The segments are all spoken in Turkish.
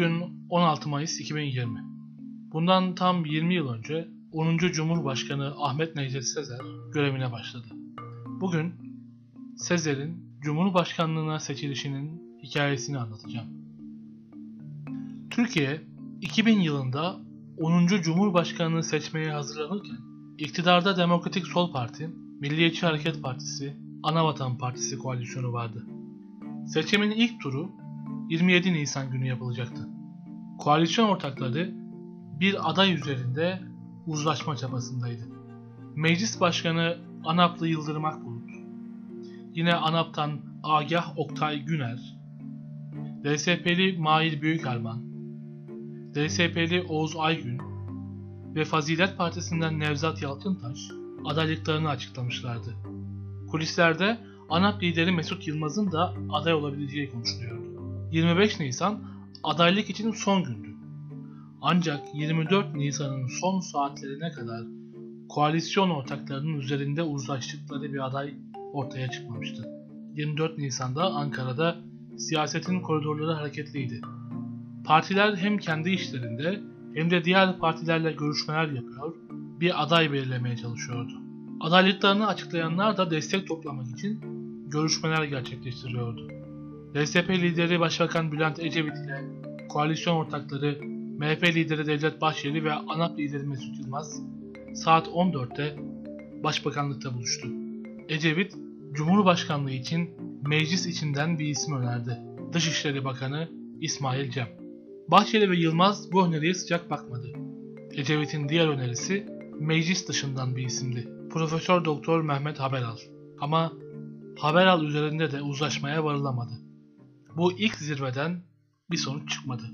Bugün 16 Mayıs 2020. Bundan tam 20 yıl önce 10. Cumhurbaşkanı Ahmet Necdet Sezer görevine başladı. Bugün Sezer'in Cumhurbaşkanlığına seçilişinin hikayesini anlatacağım. Türkiye 2000 yılında 10. Cumhurbaşkanını seçmeye hazırlanırken iktidarda Demokratik Sol Parti, Milliyetçi Hareket Partisi, Anavatan Partisi koalisyonu vardı. Seçimin ilk turu 27 Nisan günü yapılacaktı. Koalisyon ortakları bir aday üzerinde uzlaşma çabasındaydı. Meclis Başkanı Anaplı Yıldırım Akbulut, yine Anap'tan Agah Oktay Güner, DSP'li Mahir Büyükarman, DSP'li Oğuz Aygün ve Fazilet Partisi'nden Nevzat Yalçıntaş adaylıklarını açıklamışlardı. Kulislerde ANAP lideri Mesut Yılmaz'ın da aday olabileceği konuşuluyordu. 25 Nisan adaylık için son gündü. Ancak 24 Nisan'ın son saatlerine kadar koalisyon ortaklarının üzerinde uzlaştıkları bir aday ortaya çıkmamıştı. 24 Nisan'da Ankara'da siyasetin koridorları hareketliydi. Partiler hem kendi işlerinde hem de diğer partilerle görüşmeler yapıyor, bir aday belirlemeye çalışıyordu. Adaylıklarını açıklayanlar da destek toplamak için görüşmeler gerçekleştiriyordu. DSP lideri Başbakan Bülent Ecevit ile koalisyon ortakları MHP lideri Devlet Bahçeli ve ANAP lideri Mesut Yılmaz saat 14'te Başbakanlıkta buluştu. Ecevit, Cumhurbaşkanlığı için meclis içinden bir isim önerdi. Dışişleri Bakanı İsmail Cem. Bahçeli ve Yılmaz bu öneriye sıcak bakmadı. Ecevit'in diğer önerisi meclis dışından bir isimdi. Profesör Doktor Mehmet Haberal. Ama Haberal üzerinde de uzlaşmaya varılamadı. Bu ilk zirveden bir sonuç çıkmadı.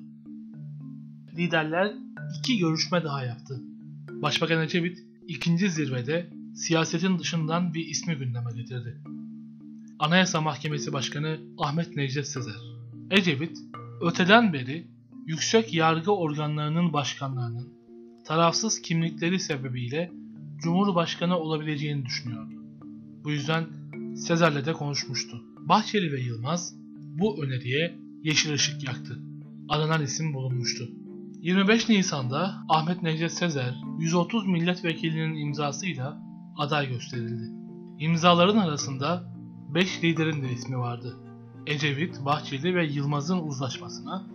Liderler iki görüşme daha yaptı. Başbakan Ecevit ikinci zirvede siyasetin dışından bir ismi gündeme getirdi. Anayasa Mahkemesi Başkanı Ahmet Necdet Sezer. Ecevit, öteden beri yüksek yargı organlarının başkanlarının tarafsız kimlikleri sebebiyle Cumhurbaşkanı olabileceğini düşünüyordu. Bu yüzden Sezer'le de konuşmuştu. Bahçeli ve Yılmaz bu öneriye yeşil ışık yaktı. Aranan isim bulunmuştu. 25 Nisan'da Ahmet Necdet Sezer 130 milletvekilinin imzasıyla aday gösterildi. İmzaların arasında 5 liderin de ismi vardı. Ecevit, Bahçeli ve Yılmaz'ın uzlaşmasına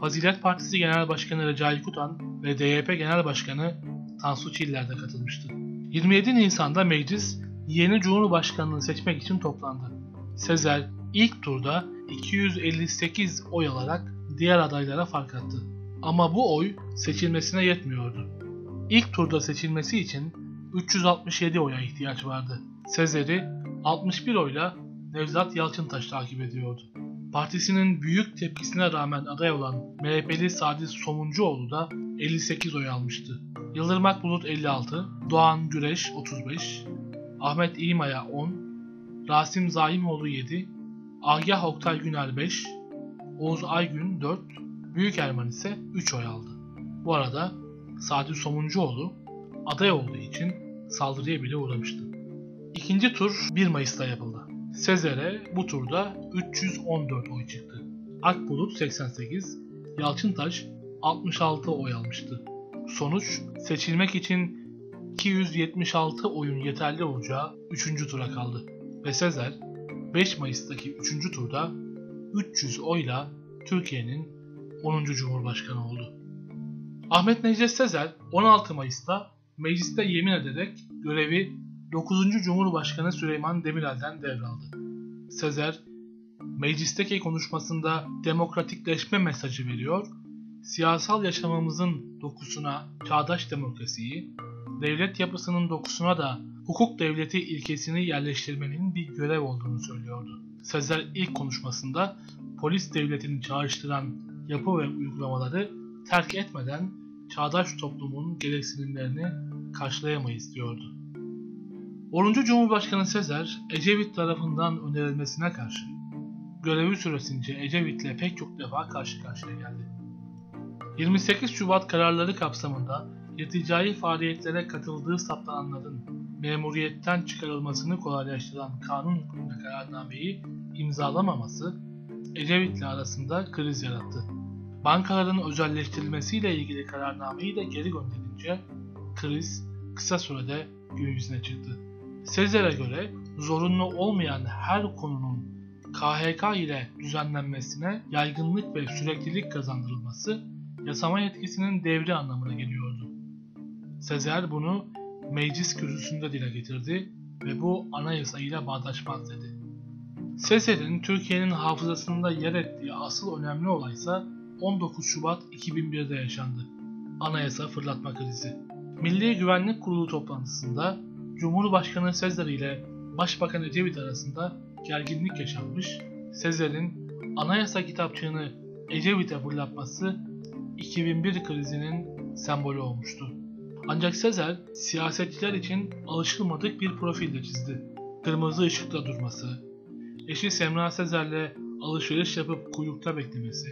Fazilet Partisi Genel Başkanı Recai Kutan ve DYP Genel Başkanı Tansu Çiller de katılmıştı. 27 Nisan'da meclis yeni Cumhurbaşkanını seçmek için toplandı. Sezer ilk turda 258 oy alarak diğer adaylara fark attı. Ama bu oy seçilmesine yetmiyordu. İlk turda seçilmesi için 367 oya ihtiyaç vardı. Sezer'i 61 oyla Nevzat Yalçıntaş takip ediyordu. Partisinin büyük tepkisine rağmen aday olan MHP'li Sadi Somuncuoğlu da 58 oy almıştı. Yıldırım Akbulut 56, Doğan Güreş 35, Ahmet İğmaya 10, Rasim Zaimoğlu 7, Agah Oktay Güner 5, Oğuz Aygün 4, Büyük Erman ise 3 oy aldı. Bu arada Sadi Somuncuoğlu aday olduğu için saldırıya bile uğramıştı. İkinci tur 1 Mayıs'ta yapıldı. Sezer'e bu turda 314 oy çıktı. Akbulut 88, Yalçıntaş 66 oy almıştı. Sonuç seçilmek için 276 oyun yeterli olacağı 3. tura kaldı. Ve Sezer 5 Mayıs'taki 3. turda 300 oyla Türkiye'nin 10. Cumhurbaşkanı oldu. Ahmet Necdet Sezer 16 Mayıs'ta mecliste yemin ederek görevi 9. Cumhurbaşkanı Süleyman Demirel'den devraldı. Sezer, meclisteki konuşmasında demokratikleşme mesajı veriyor, siyasal yaşamımızın dokusuna çağdaş demokrasiyi, devlet yapısının dokusuna da hukuk devleti ilkesini yerleştirmenin bir görev olduğunu söylüyordu. Sezer ilk konuşmasında polis devletini çağrıştıran yapı ve uygulamaları terk etmeden çağdaş toplumun gereksinimlerini karşılayamayız diyordu. 10. Cumhurbaşkanı Sezer, Ecevit tarafından önerilmesine karşı görevi süresince Ecevit'le pek çok defa karşı karşıya geldi. 28 Şubat kararları kapsamında irticai faaliyetlere katıldığı saptananların memuriyetten çıkarılmasını kolaylaştıran kanun hükmünde kararnameyi imzalamaması Ecevit'le arasında kriz yarattı. bankaların özelleştirilmesiyle ilgili kararnameyi de geri gönderince kriz kısa sürede gün yüzüne çıktı. Sezer'e göre zorunlu olmayan her konunun KHK ile düzenlenmesine yaygınlık ve süreklilik kazandırılması yasama yetkisinin devri anlamına geliyordu. Sezer bunu meclis kürsüsünde dile getirdi ve bu anayasa ile bağdaşmaz dedi. Sezer'in Türkiye'nin hafızasında yer ettiği asıl önemli olaysa 19 Şubat 2001'de yaşandı. Anayasa fırlatma krizi. Milli Güvenlik Kurulu toplantısında Cumhurbaşkanı Sezer ile Başbakan Ecevit arasında gerginlik yaşanmış, Sezer'in anayasa kitapçığını Ecevit'e fırlatması 2001 krizinin sembolü olmuştu. Ancak Sezer siyasetçiler için alışılmadık bir profille çizdi. Kırmızı ışıkta durması, eşi Semra Sezer'le alışveriş yapıp kuyrukta beklemesi,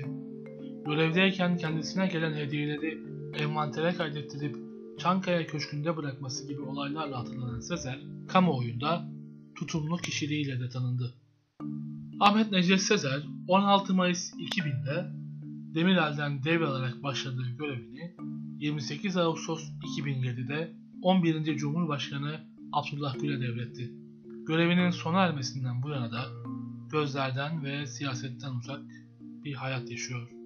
görevdeyken kendisine gelen hediyeleri envantere kaydettirip Çankaya Köşkü'nde bırakması gibi olaylarla hatırlanan Sezer, kamuoyunda tutumlu kişiliğiyle de tanındı. Ahmet Necdet Sezer 16 Mayıs 2000'de Demirel'den devralarak başladığı görevini 28 Ağustos 2007'de 11. Cumhurbaşkanı Abdullah Gül'e devretti. Görevinin sona ermesinden bu yana da gözlerden ve siyasetten uzak bir hayat yaşıyor.